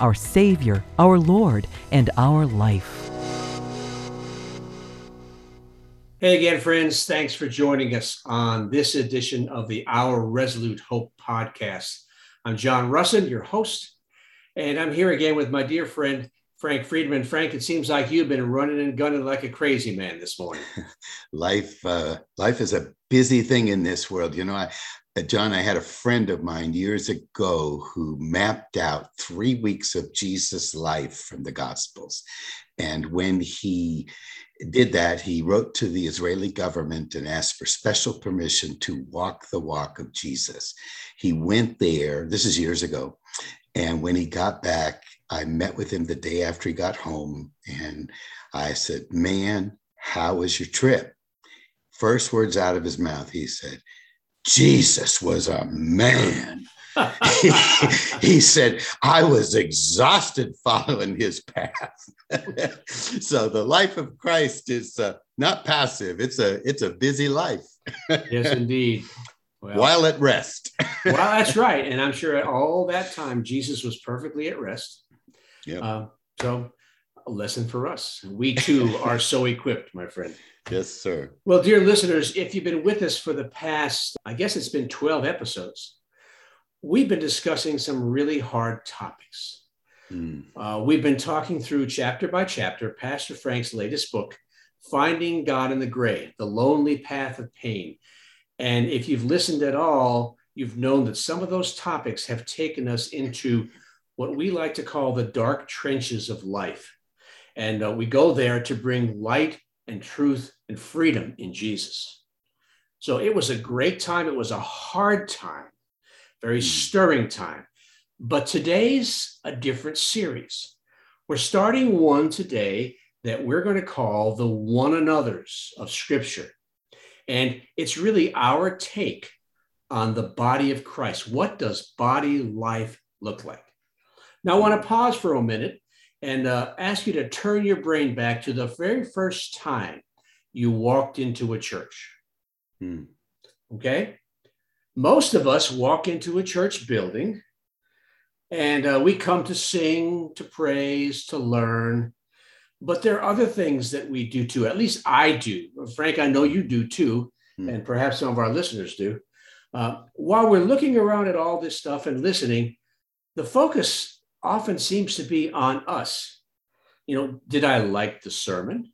our Savior, our Lord, and our life. Hey again, friends. Thanks for joining us on this edition of the Our Resolute Hope podcast. I'm John Russin, your host, and I'm here again with my dear friend, Frank Friesen. Frank, it seems like you've been running and gunning like a crazy man this morning. life, uh, life is a busy thing in this world. You know, I, John, I had a friend of mine years ago who mapped out three weeks of Jesus' life from the Gospels, and when he did that, he wrote to the Israeli government and asked for special permission to walk the walk of Jesus. He went there. This is years ago. And when he got back, I met with him the day after he got home and I said, Man, how was your trip? First words out of his mouth, he said, Jesus was a man. he, he, said, I was exhausted following his path. so the life of Christ is uh, not passive. It's a it's a busy life. yes, indeed. Well, While at rest. well, that's right. And I'm sure at all that time, Jesus was perfectly at rest. Yeah. Uh, so, a lesson for us. We too are so equipped, my friend. Yes, sir. Well, dear listeners, if you've been with us for the past, I guess it's been 12 episodes, we've been discussing some really hard topics. Mm. Uh, we've been talking through chapter by chapter Pastor Frank's latest book, Finding God in the Gray, The Lonely Path of Pain. And if you've listened at all, you've known that some of those topics have taken us into what we like to call the dark trenches of life. And uh, we go there to bring light and truth and freedom in Jesus. So it was a great time. It was a hard time, very hmm. stirring time. But today's a different series. We're starting one today that we're going to call the one another's of Scripture. And it's really our take on the body of Christ. What does body life look like? Now, I want to pause for a minute and uh, ask you to turn your brain back to the very first time you walked into a church. Hmm. Okay? Most of us walk into a church building and uh, we come to sing, to praise, to learn. But there are other things that we do too. At least I do. Frank, I know you do too, hmm. and perhaps some of our listeners do. Uh, while we're looking around at all this stuff and listening, the focus often seems to be on us. You know, did I like the sermon?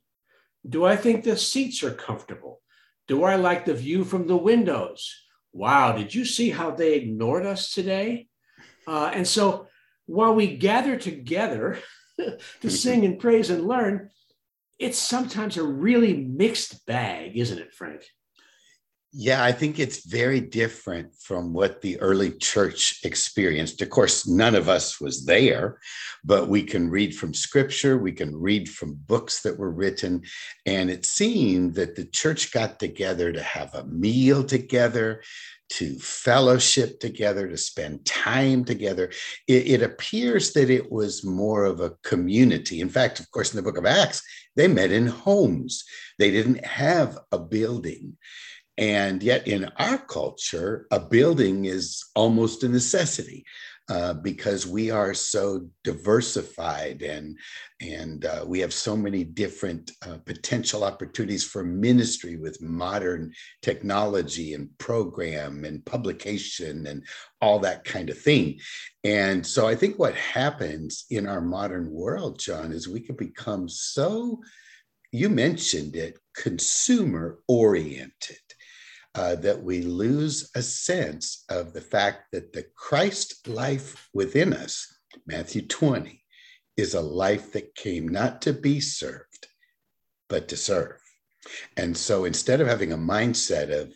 Do I think the seats are comfortable? Do I like the view from the windows? Wow, did you see how they ignored us today? Uh, and so while we gather together to sing and praise and learn, it's sometimes a really mixed bag, isn't it, Frank? Yeah, I think it's very different from what the early church experienced. Of course, none of us was there, but we can read from scripture, we can read from books that were written. And it seemed that the church got together to have a meal together, to fellowship together, to spend time together. It, it, appears that it was more of a community. In fact, of course, in the book of Acts, they met in homes, they didn't have a building. And yet, in our culture, a building is almost a necessity uh, because we are so diversified and and uh, we have so many different uh, potential opportunities for ministry with modern technology and program and publication and all that kind of thing. And so, I think what happens in our modern world, John, is we can become so. You mentioned it, consumer oriented uh, that we lose a sense of the fact that the Christ life within us, Matthew 20, is a life that came not to be served, but to serve. And so instead of having a mindset of,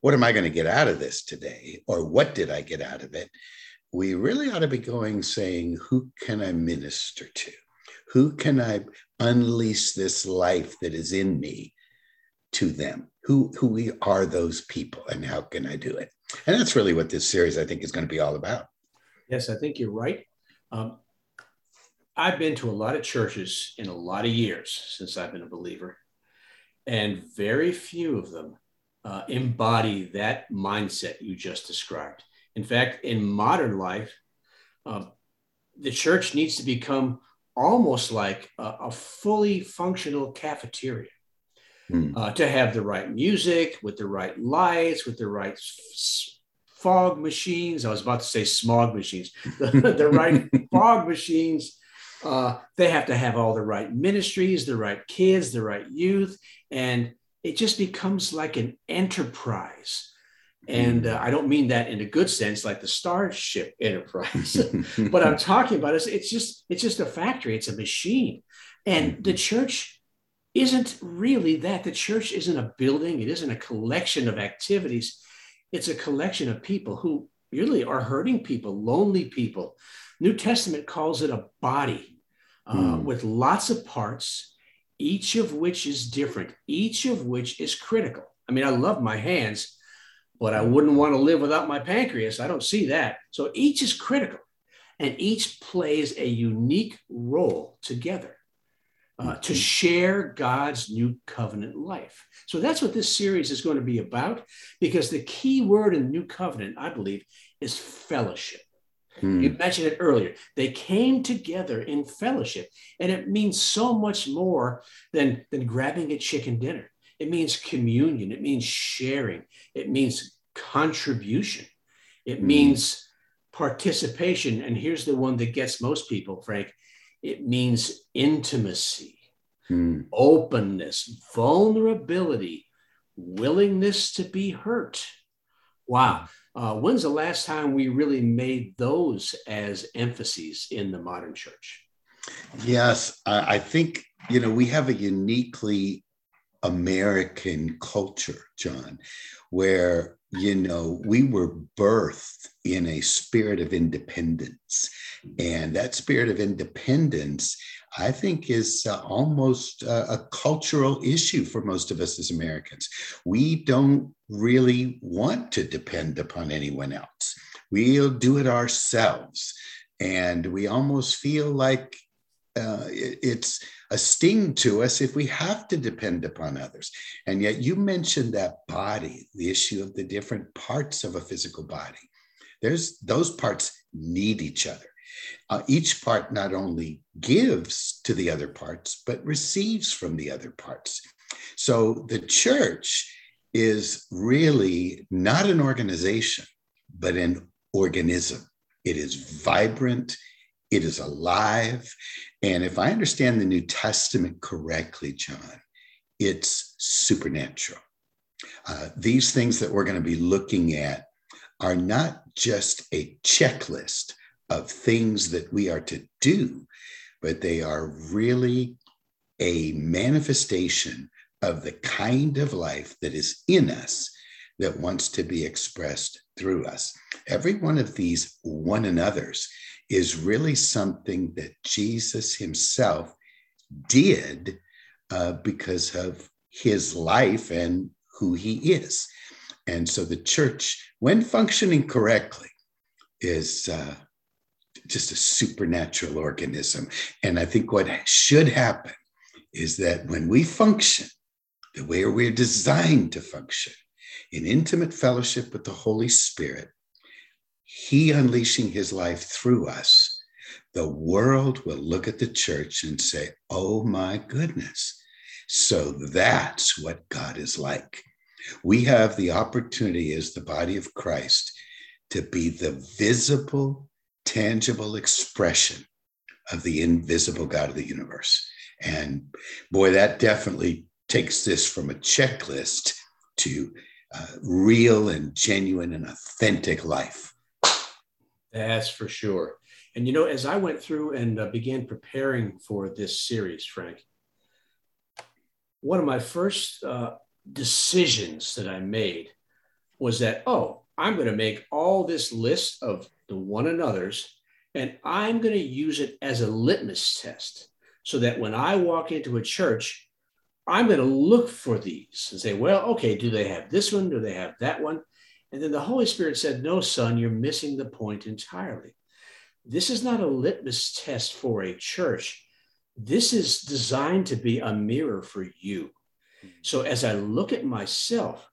what am I going to get out of this today? Or what did I get out of it? we really ought to be going saying, Who can I minister to? Who can I unleash this life that is in me to them? Who, who we are those people and how can I do it? And that's really what this series, I think, is going to be all about. Yes, I think you're right. Um, I've been to a lot of churches in a lot of years since I've been a believer, and very few of them uh, embody that mindset you just described. In fact, in modern life, uh, the church needs to become almost like a, a fully functional cafeteria. Mm. Uh, to have the right music with the right lights, with the right s- fog machines. I was about to say smog machines, the, the right fog machines. Uh, they have to have all the right ministries, the right kids, the right youth. And it just becomes like an enterprise and uh, I don't mean that in a good sense, like the Starship Enterprise. but I'm talking about is it's just it's just a factory, it's a machine, and the church isn't really that. The church isn't a building, it isn't a collection of activities. It's a collection of people who really are hurting people, lonely people. New Testament calls it a body uh, mm. with lots of parts, each of which is different, each of which is critical. I mean, I love my hands but I wouldn't want to live without my pancreas. I don't see that. So each is critical and each plays a unique role together uh, to share God's new covenant life. So that's what this series is going to be about because the key word in the new covenant, I believe, is fellowship. Hmm. You mentioned it earlier. They came together in fellowship, and it means so much more than, than grabbing a chicken dinner. It means communion. It means sharing. It means contribution. It mm. means participation. And here's the one that gets most people, Frank it means intimacy, mm. openness, vulnerability, willingness to be hurt. Wow. Uh, when's the last time we really made those as emphases in the modern church? Yes, I think, you know, we have a uniquely American culture, John, where, you know, we were birthed in a spirit of independence. And that spirit of independence, I think, is uh, almost a, a cultural issue for most of us as Americans. We don't really want to depend upon anyone else, we'll do it ourselves. And we almost feel like uh, it, it's a sting to us if we have to depend upon others. And yet, you mentioned that body, the issue of the different parts of a physical body. There's those parts need each other. Uh, each part not only gives to the other parts, but receives from the other parts. So the church is really not an organization, but an organism. It is vibrant, it is alive. And if I understand the New Testament correctly, John, it's supernatural. Uh, these things that we're going to be looking at are not just a checklist of things that we are to do, but they are really a manifestation of the kind of life that is in us that wants to be expressed through us. Every one of these one another's is really something that Jesus himself did uh, because of his life and who he is. And so the church, when functioning correctly, is uh, just a supernatural organism. And I think what should happen is that when we function the way we're designed to function in intimate fellowship with the Holy Spirit, he unleashing his life through us, the world will look at the church and say, Oh my goodness. So that's what God is like. We have the opportunity as the body of Christ to be the visible, tangible expression of the invisible God of the universe. And boy, that definitely takes this from a checklist to uh, real and genuine and authentic life. That's for sure. And you know, as I went through and uh, began preparing for this series, Frank, one of my first uh, decisions that I made was that, oh, I'm going to make all this list of the one another's, and I'm going to use it as a litmus test so that when I walk into a church, I'm going to look for these and say, well, okay, do they have this one? Do they have that one? And then the Holy Spirit said, no, son, you're missing the point entirely. This is not a litmus test for a church. This is designed to be a mirror for you. So as I look at myself,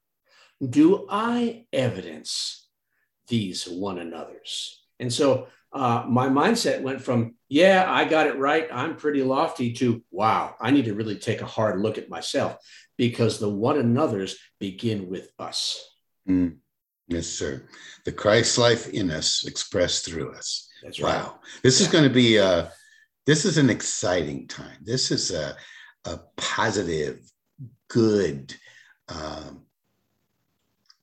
do I evidence these one another's? And so uh, my mindset went from, yeah, I got it right. I'm pretty lofty to, wow, I need to really take a hard look at myself because the one another's begin with us. Mm. Yes, sir. The Christ life in us expressed through us. That's right. Wow. This yeah. is going to be a, this is an exciting time. This is a, a positive, good um,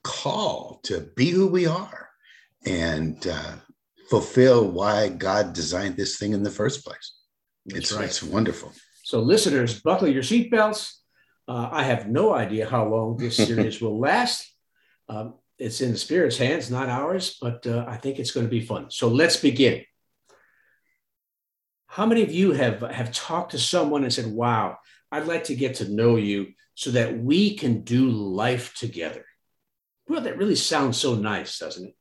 call to be who we are and uh, fulfill why God designed this thing in the first place. it's, right. it's wonderful. So, listeners, buckle your seatbelts. Uh, I have no idea how long this series will last. Um, it's in the Spirit's hands, not ours, but uh, I think it's going to be fun. So, let's begin. How many of you have, have talked to someone and said, Wow, I'd like to get to know you so that we can do life together? Well, that really sounds so nice, doesn't it?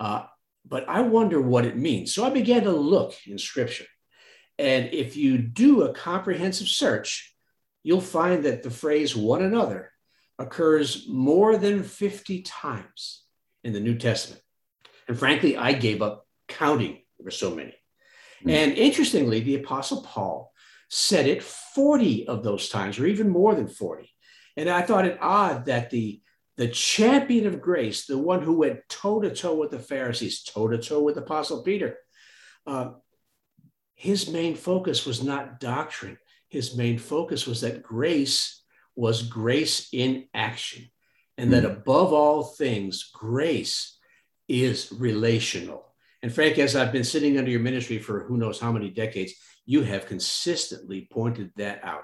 Uh, but I wonder what it means. So I began to look in scripture. And if you do a comprehensive search, you'll find that the phrase one another occurs more than 50 times in the New Testament. And frankly, I gave up counting. There were so many. Mm. And interestingly, the Apostle Paul said it 40 of those times, or even more than 40. And I thought it odd that the, the champion of grace, the one who went toe to toe with the Pharisees, toe to toe with Apostle Peter, uh, his main focus was not doctrine. His main focus was that grace was grace in action. And that hmm. above all things, grace is relational. And Frank, as I've been sitting under your ministry for who knows how many decades, you have consistently pointed that out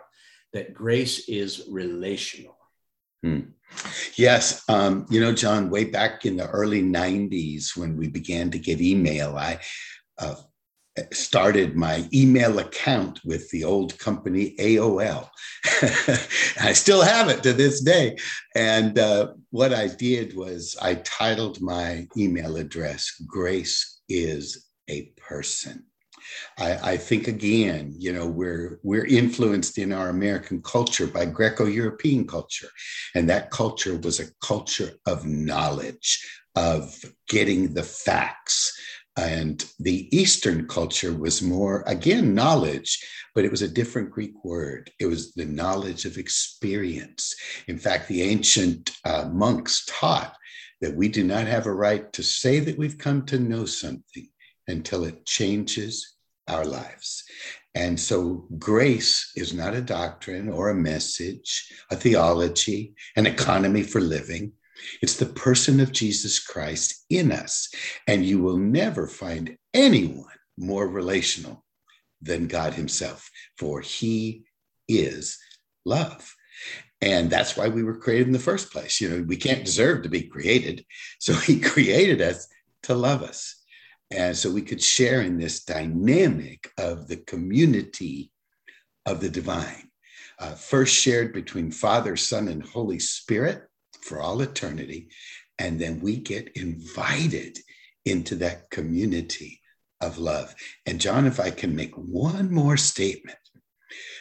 that grace is relational. Hmm. Yes. Um, you know, John, way back in the early 90s when we began to get email, I uh, started my email account with the old company AOL. I still have it to this day. And uh, what I did was I titled my email address Grace is a person. I, I, think again, you know, we're we're influenced in our American culture by Greco-European culture, and that culture was a culture of knowledge, of getting the facts. And the Eastern culture was more, again, knowledge, but it was a different Greek word. It was the knowledge of experience. In fact, the ancient uh, monks taught that we do not have a right to say that we've come to know something until it changes our lives. And so grace is not a doctrine or a message, a theology, an economy for living. It's the person of Jesus Christ in us. And you will never find anyone more relational than God Himself, for He is love. And that's why we were created in the first place. You know, we can't deserve to be created. So he created us to love us. And so we could share in this dynamic of the community of the divine, uh, first shared between Father, Son, and Holy Spirit for all eternity. And then we get invited into that community of love. And John, if I can make one more statement,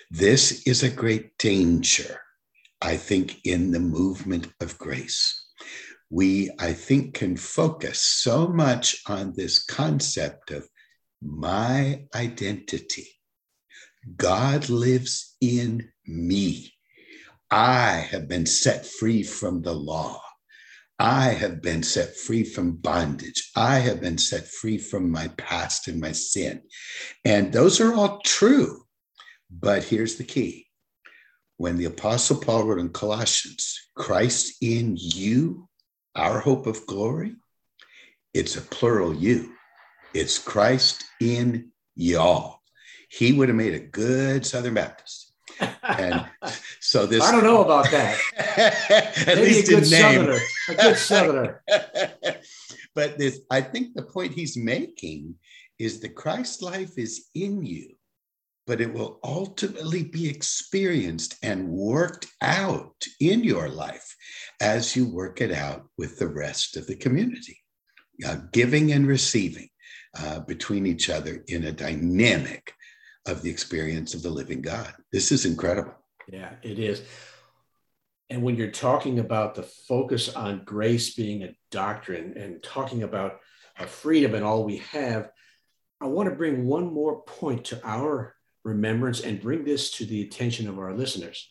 this is a great danger I think, in the movement of grace. We, I think, can focus so much on this concept of my identity. God lives in me. I have been set free from the law. I have been set free from bondage. I have been set free from my past and my sin. And those are all true. But here's the key when the Apostle Paul wrote in Colossians, Christ in you, our hope of glory, it's a plural you. It's Christ in y'all. He would have made a good Southern Baptist. And so this I don't know about that. at Maybe least a good Southerner. A good Southerner. but this, I think the point he's making is the Christ life is in you, but it will ultimately be experienced and worked out in your life as you work it out with the rest of the community, uh, giving and receiving uh, between each other in a dynamic of the experience of the living God. This is incredible. Yeah, it is. And when you're talking about the focus on grace being a doctrine and talking about a freedom and all we have, I want to bring one more point to our remembrance and bring this to the attention of our listeners.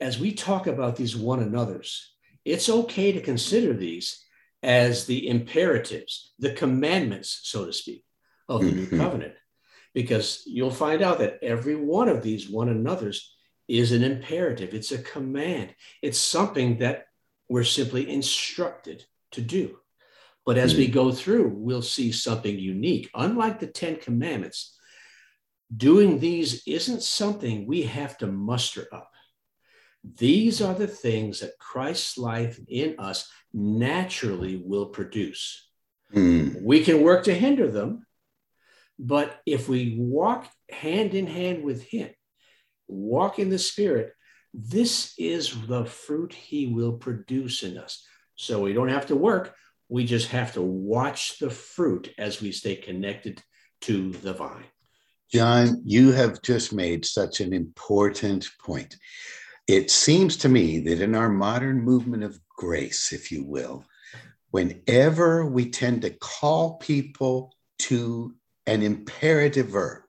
As we talk about these one another's, it's okay to consider these as the imperatives, the commandments, so to speak, of the mm-hmm. new covenant, because you'll find out that every one of these one another's is an imperative, it's a command, it's something that we're simply instructed to do. But as we hmm. go through, we'll see something unique. Unlike the Ten Commandments, doing these isn't something we have to muster up. These are the things that Christ's life in us naturally will produce. Mm. We can work to hinder them, but if we walk hand in hand with Him, walk in the Spirit, this is the fruit He will produce in us. So we don't have to work. We just have to watch the fruit as we stay connected to the vine. John, you have just made such an important point. It seems to me that in our modern movement of grace, if you will, whenever we tend to call people to an imperative verb,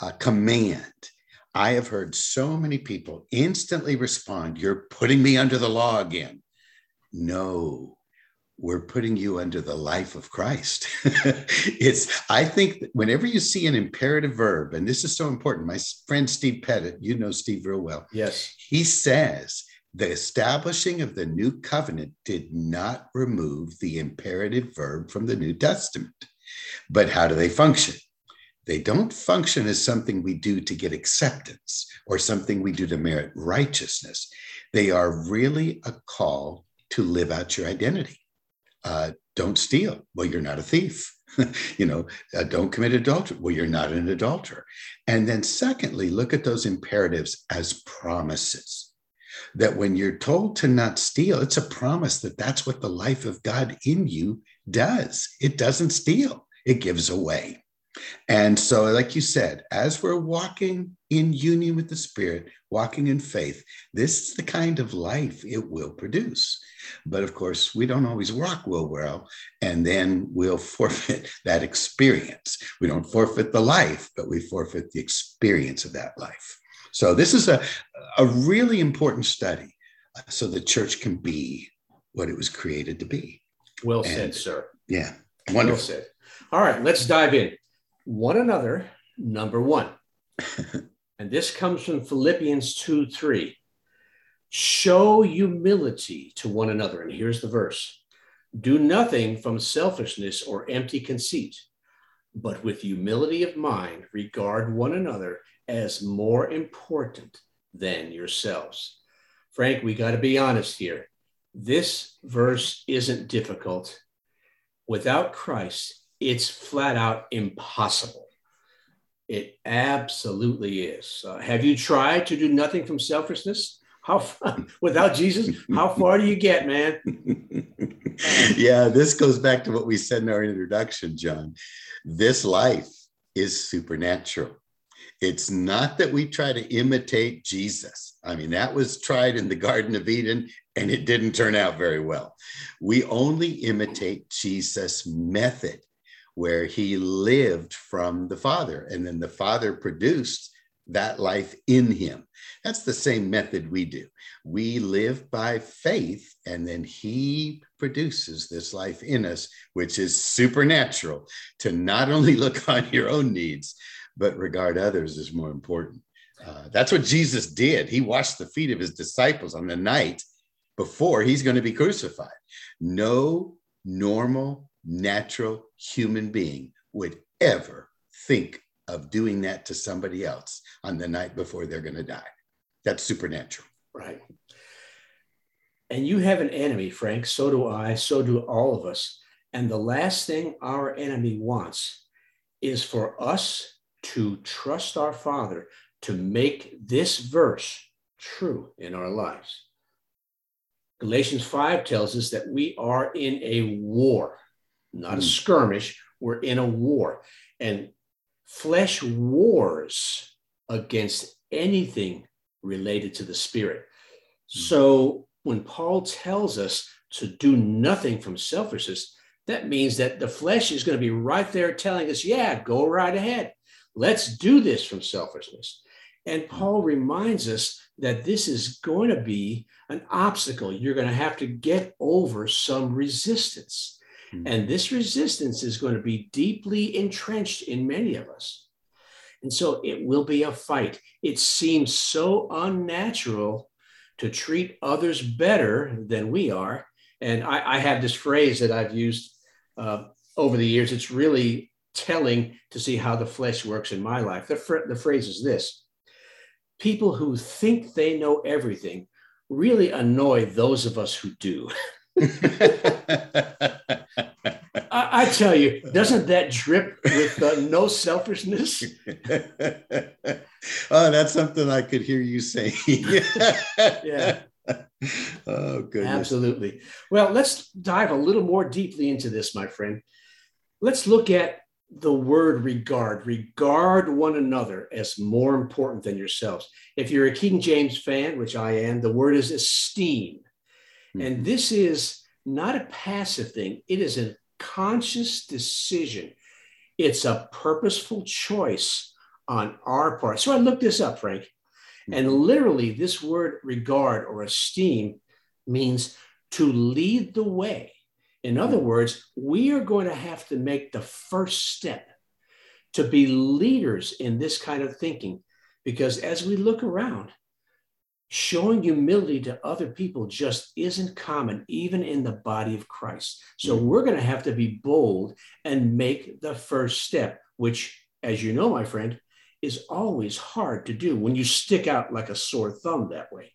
a command, I have heard so many people instantly respond, You're putting me under the law again. No, we're putting you under the life of Christ. it's, I think, whenever you see an imperative verb, and this is so important, my friend Steve Pettit, you know Steve real well. Yes. He says the establishing of the new covenant did not remove the imperative verb from the New Testament. But how do they function? They don't function as something we do to get acceptance or something we do to merit righteousness. They are really a call to live out your identity. Uh, don't steal. Well, you're not a thief. you know, uh, don't commit adultery. Well, you're not an adulterer. And then, secondly, look at those imperatives as promises. That when you're told to not steal, it's a promise that that's what the life of God in you does. It doesn't steal, it gives away. And so, like you said, as we're walking in union with the Spirit, walking in faith, this is the kind of life it will produce. But of course, we don't always walk well, well, and then we'll forfeit that experience. We don't forfeit the life, but we forfeit the experience of that life. So, this is a, a really important study uh, so the church can be what it was created to be. Well and, said, sir. Yeah. Wonderful. Well said. All right, let's dive in one another, number one. and this comes from Philippians 2 3. Show humility to one another. And here's the verse Do nothing from selfishness or empty conceit, but with humility of mind, regard one another as more important than yourselves. Frank, we got to be honest here. This verse isn't difficult. Without Christ, it's flat out impossible. It absolutely is. Uh, have you tried to do nothing from selfishness? How far, without Jesus? How far do you get, man? yeah, this goes back to what we said in our introduction, John. This life is supernatural. It's not that we try to imitate Jesus. I mean, that was tried in the Garden of Eden and it didn't turn out very well. We only imitate Jesus' method where he lived from the Father, and then the Father produced that life in him. That's the same method we do. We live by faith, and then he produces this life in us, which is supernatural to not only look on your own needs, but regard others as more important. Uh, that's what Jesus did. He washed the feet of his disciples on the night before he's going to be crucified. No normal natural human being would ever think of doing that to somebody else on the night before they're going to die. That's supernatural. Right. And you have an enemy, Frank. So do I. So do all of us. And the last thing our enemy wants is for us to trust our Father to make this verse true in our lives. Galatians 5 tells us that we are in a war, not a hmm. skirmish. We're in a war. And flesh wars against anything related to the spirit. Hmm. So when Paul tells us to do nothing from selfishness, that means that the flesh is going to be right there telling us, yeah, go right ahead. Let's do this from selfishness. And hmm. Paul reminds us that this is going to be an obstacle. You're going to have to get over some resistance. Mm-hmm. And this resistance is going to be deeply entrenched in many of us. And so it will be a fight. It seems so unnatural to treat others better than we are. And I, I have this phrase that I've used uh, over the years. It's really telling to see how the flesh works in my life. The, fr- the phrase is this people who think they know everything really annoy those of us who do. I, I, tell you, doesn't that drip with uh, no selfishness? oh, that's something I could hear you saying. yeah. Oh, goodness. Absolutely. Well, let's dive a little more deeply into this, my friend. Let's look at the word regard. Regard one another as more important than yourselves. If you're a King James fan, which I am, the word is esteem. Mm-hmm. And this is not a passive thing, it is a conscious decision. It's a purposeful choice on our part. So I looked this up, Frank. Mm-hmm. And literally, this word regard or esteem means to lead the way in other words, we are going to have to make the first step to be leaders in this kind of thinking. Because as we look around, showing humility to other people just isn't common, even in the body of Christ. So mm-hmm. we're going to have to be bold and make the first step, which, as you know, my friend, is always hard to do when you stick out like a sore thumb that way,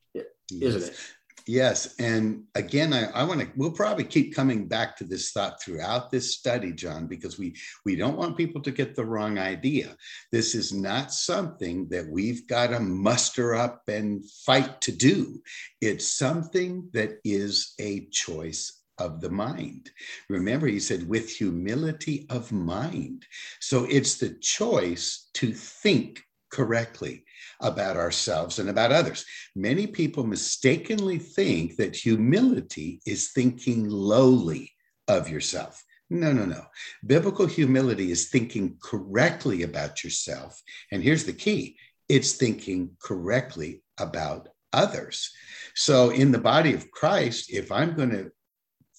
isn't it? Yes. And again, I, I want to, we'll probably keep coming back to this thought throughout this study, John, because we, we don't want people to get the wrong idea. This is not something that we've got to muster up and fight to do. It's something that is a choice of the mind. Remember, he said, with humility of mind. So it's the choice to think correctly about ourselves and about others. Many people mistakenly think that humility is thinking lowly of yourself. No, no, no. Biblical humility is thinking correctly about yourself. And here's the key it's thinking correctly about others. So, in the body of Christ, if I'm going to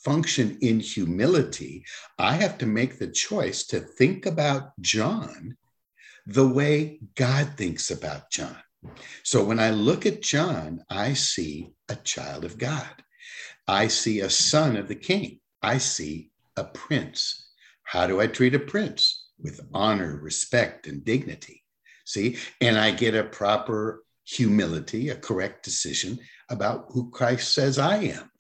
function in humility, I have to make the choice to think about John the way God thinks about John. So when I look at John, I see a child of God. I see a son of the king. I see a prince. How do I treat a prince? With honor, respect, and dignity. See, and I get a proper humility, a correct decision about who Christ says I am.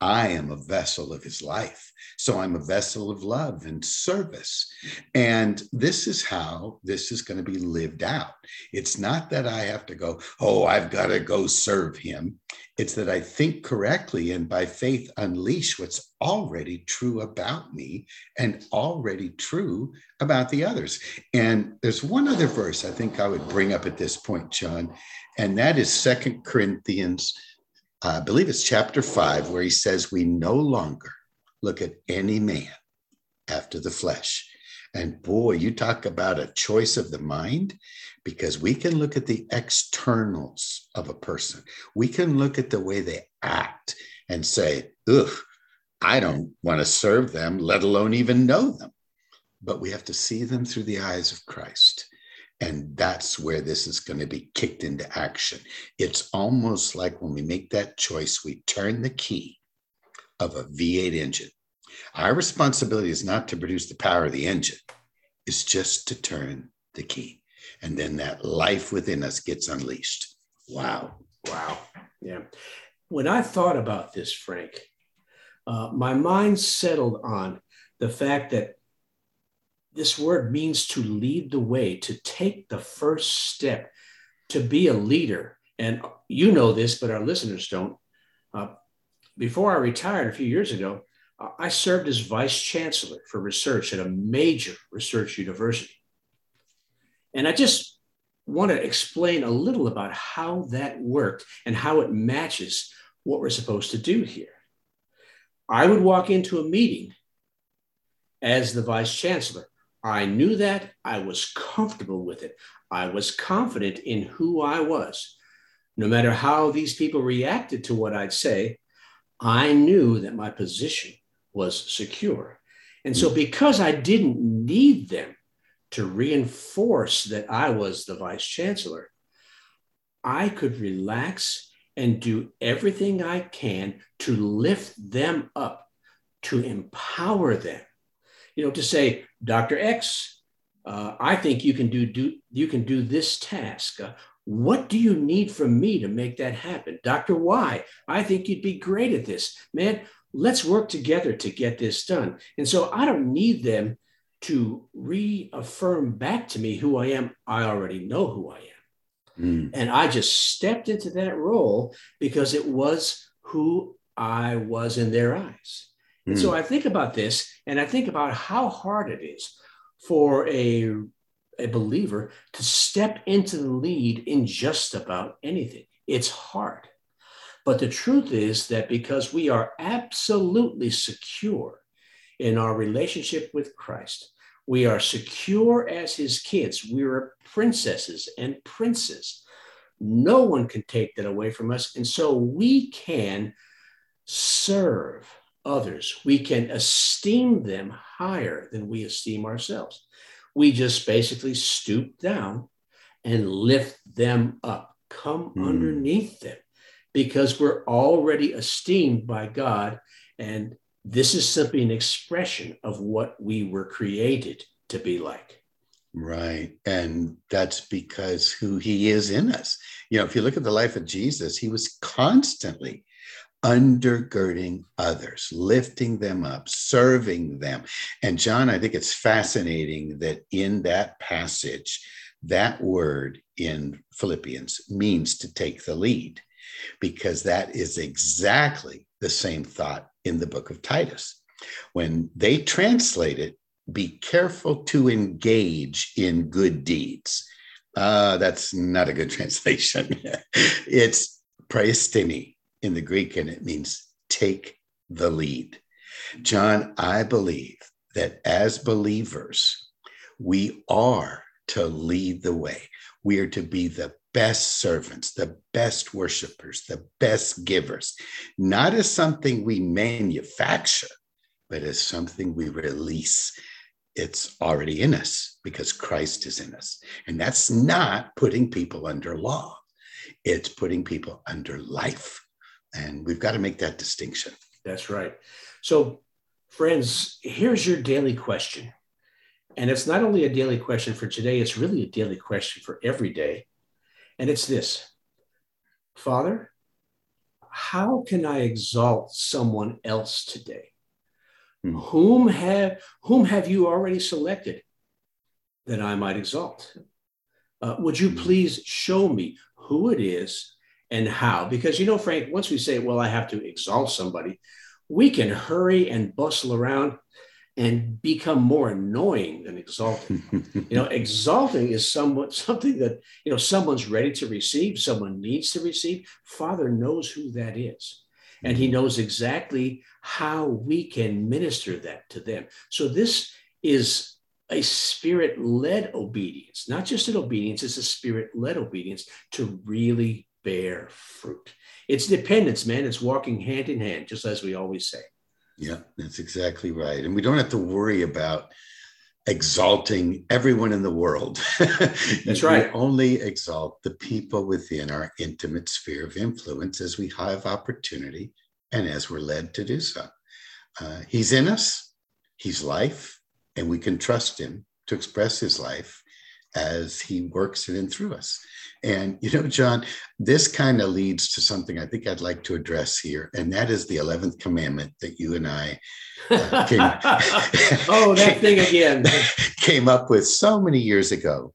I am a vessel of his life. So I'm a vessel of love and service. And this is how this is going to be lived out. It's not that I have to go, oh, I've got to go serve him. It's that I think correctly and by faith unleash what's already true about me and already true about the others. And there's one other verse I think I would bring up at this point, John, and that is Second Corinthians I believe it's chapter five, where he says, We no longer look at any man after the flesh. And boy, you talk about a choice of the mind because we can look at the externals of a person. We can look at the way they act and say, ugh, I don't want to serve them, let alone even know them. But we have to see them through the eyes of Christ. And that's where this is going to be kicked into action. It's almost like when we make that choice, we turn the key of a V8 engine. Our responsibility is not to produce the power of the engine, it's just to turn the key. And then that life within us gets unleashed. Wow. Wow. Yeah. when I thought about this, Frank, uh, my mind settled on the fact that this word means to lead the way, to take the first step, to be a leader. And you know this, but our listeners don't. Uh, before I retired a few years ago, uh, I served as vice chancellor for research at a major research university. And I just want to explain a little about how that worked and how it matches what we're supposed to do here. I would walk into a meeting as the vice chancellor. I knew that. I was comfortable with it. I was confident in who I was. No matter how these people reacted to what I'd say, I knew that my position was secure. And so, hmm. because I didn't need them to reinforce that I was the vice chancellor, I could relax and do everything I can to lift them up, to empower them. You know, to say, Dr. X, uh, I think you can do, do you can do this task. Uh, what do you need from me to make that happen? Dr. Y, I think you'd be great at this. Man, let's work together to get this done. And so I don't need them to reaffirm back to me who I am. I already know who I am. Mm. And I just stepped into that role because it was who I was in their eyes. Mm. And so mm. I think about this and I think about how hard it is for a, a believer to step into the lead in just about anything. It's hard. But the truth is that because we are absolutely secure in our relationship with Christ, we are secure as his kids. We are princesses and princes. No one can take that away from us. And so we can serve others. We can esteem them higher than we esteem ourselves. We just basically stoop down and lift them up, come mm. underneath them because we're already esteemed by God. And this is simply an expression of what we were created to be like. Right. And that's because who he is in us. You know, if you look at the life of Jesus, he was constantly undergirding others, lifting them up, serving them. And John, I think it's fascinating that in that passage, that word in Philippians means to take the lead because that is exactly the same thought in the book of Titus. When they translate it, be careful to engage in good deeds. Uh, that's not a good translation. it's proistemi in the Greek, and it means take the lead. John, I believe that as believers, we are to lead the way. We are to be the best servants, the best worshipers, the best givers, not as something we manufacture, but as something we release. It's already in us because Christ is in us. And that's not putting people under law, it's putting people under life. And we've got to make that distinction. That's right. So, friends, here's your daily question. And it's not only a daily question for today, it's really a daily question for every day. And it's this Father, how can I exalt someone else today? Hmm. Whom have whom have you already selected that I might exalt? Uh, would you hmm. please show me who it is and how? Because you know, Frank, once we say, "Well, I have to exalt somebody," we can hurry and bustle around and become more annoying than exalting. you know, exalting is somewhat something that you know someone's ready to receive, someone needs to receive. Father knows who that is. And he mm-hmm. knows exactly how we can minister that to them. So this is a spirit led obedience, not just an obedience, it's a spirit led obedience to really bear fruit. It's dependence, man. It's walking hand in hand, just as we always say. Yeah, that's exactly right. And we don't have to worry about exalting everyone in the world. That's right. We only exalt the people within our intimate sphere of influence as we have opportunity and as we're led to do so. Uh, he's in us, he's life, and we can trust him to express his life as he works it in and through us. And, you know, John, this kind of leads to something I think I'd like to address here, and that is the 11th commandment that you and I uh, came, oh, that thing again. came up with so many years ago.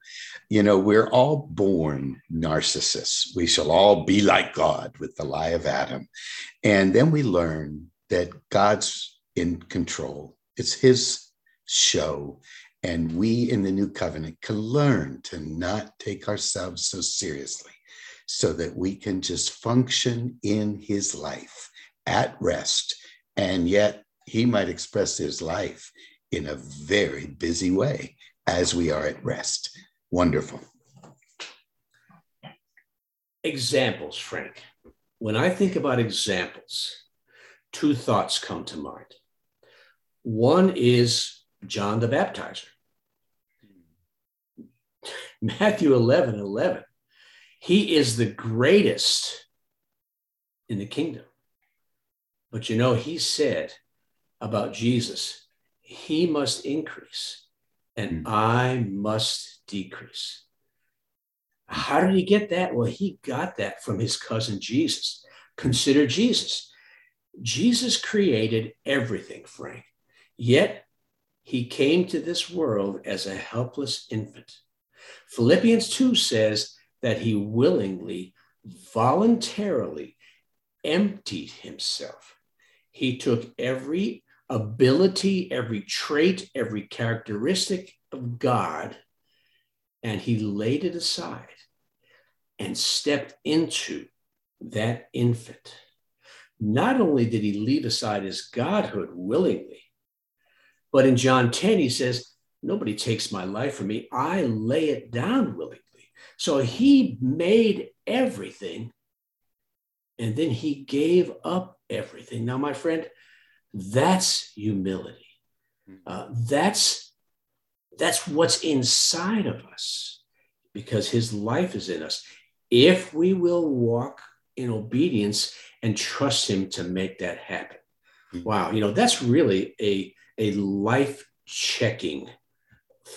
You know, we're all born narcissists. We shall all be like God with the lie of Adam. And then we learn that God's in control, it's his show. And we in the new covenant can learn to not take ourselves so seriously so that we can just function in his life at rest. And yet he might express his life in a very busy way as we are at rest. Wonderful. Examples, Frank. When I think about examples, two thoughts come to mind. One is John the Baptizer. Matthew 11 11. He is the greatest in the kingdom. But you know, he said about Jesus, he must increase and mm. I must decrease. How did he get that? Well, he got that from his cousin Jesus. Consider Jesus. Jesus created everything, Frank, yet he came to this world as a helpless infant. Philippians 2 says that he willingly, voluntarily emptied himself. He took every ability, every trait, every characteristic of God, and he laid it aside and stepped into that infant. Not only did he leave aside his godhood willingly, but in John 10, he says, Nobody takes my life from me. I lay it down willingly. So he made everything and then he gave up everything. Now, my friend, that's humility. Hmm. Uh, that's that's what's inside of us because his life is in us. If we will walk in obedience and trust him to make that happen. Mm-hmm. Wow, you know, that's really a, a life checking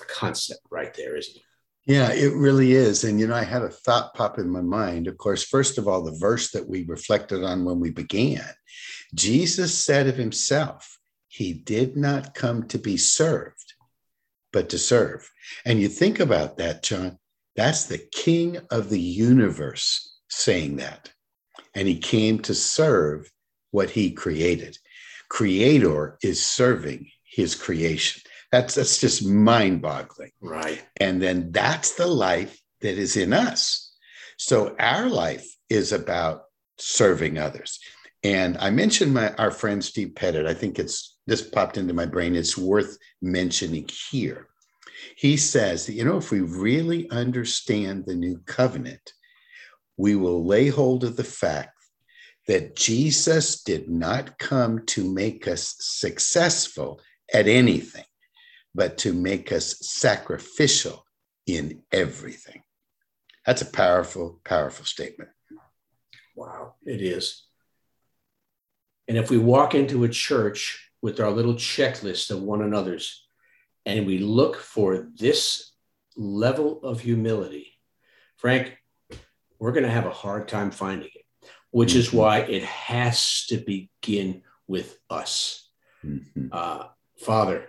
concept right there, isn't it? Yeah, it really is. And, you know, I had a thought pop in my mind. Of course, first of all, the verse that we reflected on when we began Jesus said of himself, He did not come to be served, but to serve. And you think about that, John, that's the king of the universe saying that. And he came to serve what he created. Creator is serving his creation. That's that's just mind-boggling. Right. And then that's the life that is in us. So our life is about serving others. And I mentioned my our friend Steve Pettit. I think it's this popped into my brain. It's worth mentioning here. He says that, you know, if we really understand the new covenant, we will lay hold of the fact that Jesus did not come to make us successful at anything but to make us sacrificial in everything. That's a powerful, powerful statement. Wow, it is. And if we walk into a church with our little checklist of one another's and we look for this level of humility, Frank, we're going to have a hard time finding it, which mm-hmm. is why it has to begin with us. Mm-hmm. Uh, Father,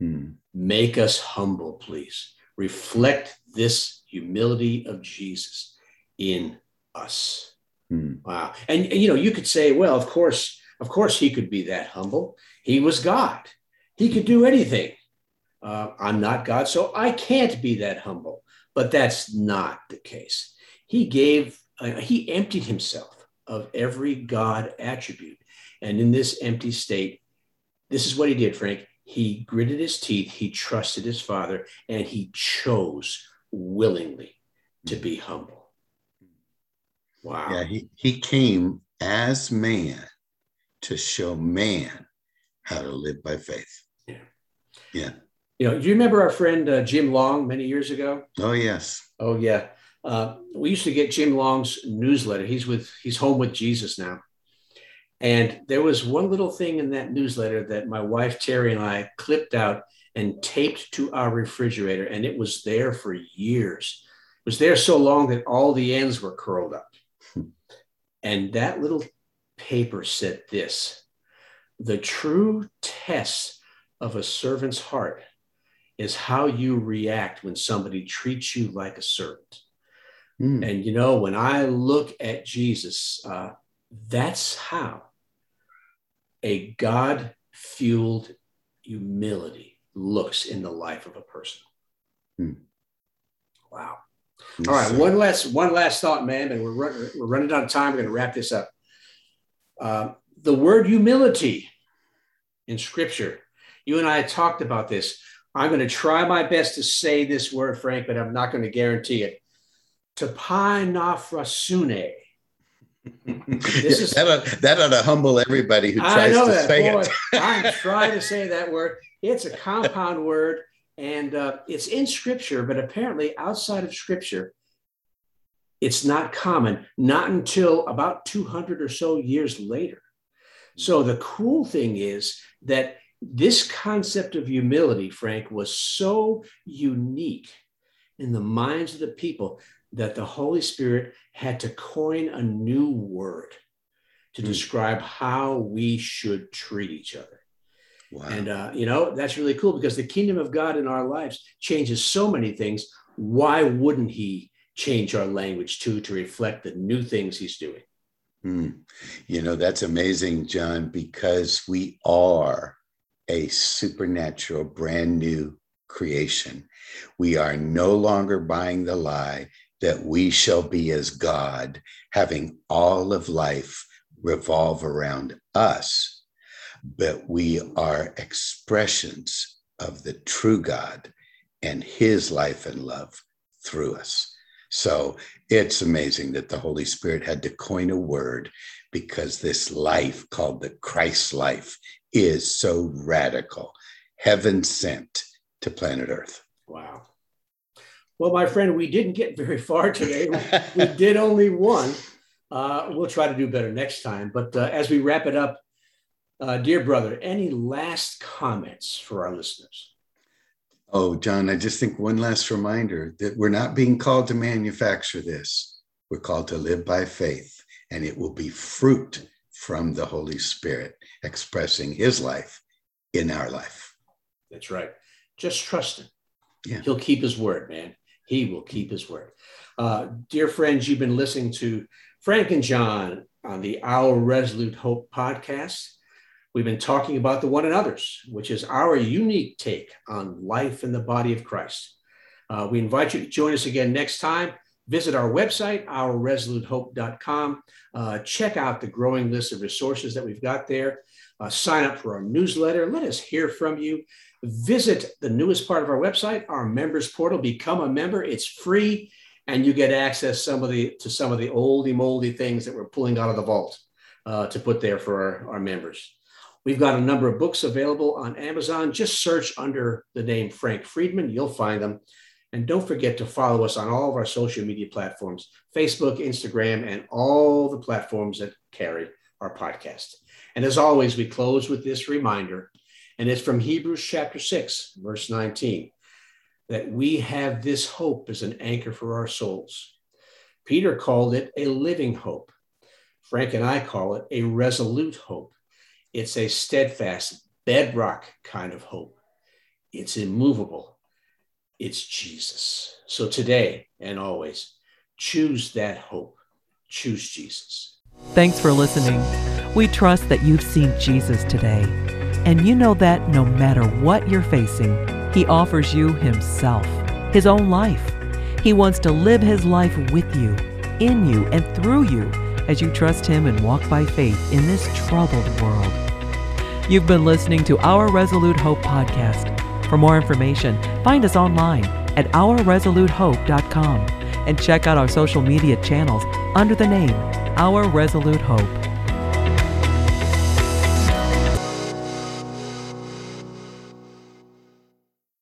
Hmm. Make us humble, please. Reflect this humility of Jesus in us. Hmm. Wow. And, and, you know, you could say, well, of course, of course, he could be that humble. He was God, he could do anything. Uh, I'm not God, so I can't be that humble. But that's not the case. He gave, uh, he emptied himself of every God attribute. And in this empty state, this is what he did, Frank he gritted his teeth, he trusted his father, and he chose willingly to be humble. Wow. Yeah, he, he came as man to show man how to live by faith. Yeah. Yeah. You know, do you remember our friend uh, Jim Long many years ago? Oh, yes. Oh, yeah. Uh, we used to get Jim Long's newsletter. He's with he's home with Jesus now. And there was one little thing in that newsletter that my wife Terry and I clipped out and taped to our refrigerator, and it was there for years. It was there so long that all the ends were curled up. and that little paper said this the true test of a servant's heart is how you react when somebody treats you like a servant. Mm. And you know, when I look at Jesus, uh, that's how a God fueled humility looks in the life of a person. Mm. Wow. Yes, All right, sir. one last one last thought, man, and we're, run, we're running out of time. We're going to wrap this up. Uh, the word humility in Scripture. You and I talked about this. I'm going to try my best to say this word, Frank, but I'm not going to guarantee it. Tapeinophrosune. This is that ought, that ought to humble everybody who tries to that, say boy, it. I'm trying to say that word. It's a compound word, and uh, it's in Scripture, but apparently outside of Scripture, it's not common. Not until about 200 or so years later. So the cool thing is that this concept of humility, Frank, was so unique in the minds of the people that the Holy Spirit had to coin a new word to mm. describe how we should treat each other. Wow. And, uh, you know, that's really cool because the kingdom of God in our lives changes so many things. Why wouldn't He change our language too to reflect the new things He's doing? Mm. You know, that's amazing, John, because we are a supernatural, brand new creation. We are no longer buying the lie that we shall be as God, having all of life revolve around us, but we are expressions of the true God and his life and love through us. So it's amazing that the Holy Spirit had to coin a word because this life called the Christ life is so radical, heaven sent to planet Earth. Wow. Well, my friend, we didn't get very far today. we did only one. Uh, we'll try to do better next time. But uh, as we wrap it up, uh, dear brother, any last comments for our listeners? Oh, John, I just think one last reminder that we're not being called to manufacture this. We're called to live by faith, and it will be fruit from the Holy Spirit expressing his life in our life. That's right. Just trust him. Yeah. He'll keep his word, man. He will keep his word. Uh, dear friends, you've been listening to Frank and John on the Our Resolute Hope podcast. We've been talking about the one another's, which is our unique take on life in the body of Christ. Uh, we invite you to join us again next time. Visit our website, ourresolutehope.com. Uh, check out the growing list of resources that we've got there. Uh, sign up for our newsletter. Let us hear from you. Visit the newest part of our website, our members portal. Become a member. It's free, and you get access some of the to some of the oldie moldy things that we're pulling out of the vault uh, to put there for our, our members. We've got a number of books available on Amazon. Just search under the name Frank Friesen, you'll find them. And don't forget to follow us on all of our social media platforms Facebook, Instagram, and all the platforms that carry our podcast. And as always, we close with this reminder, and it's from Hebrews chapter 6, verse 19, that we have this hope as an anchor for our souls. Peter called it a living hope. Frank and I call it a resolute hope. It's a steadfast, bedrock kind of hope. It's immovable. It's Jesus. So today and always, choose that hope. Choose Jesus. Thanks for listening. We trust that you've seen Jesus today. And you know that no matter what you're facing, He offers you Himself, His own life. He wants to live His life with you, in you, and through you as you trust Him and walk by faith in this troubled world. You've been listening to Our Resolute Hope podcast. For more information, find us online at ourresolutehope.com and check out our social media channels under the name Our Resolute Hope.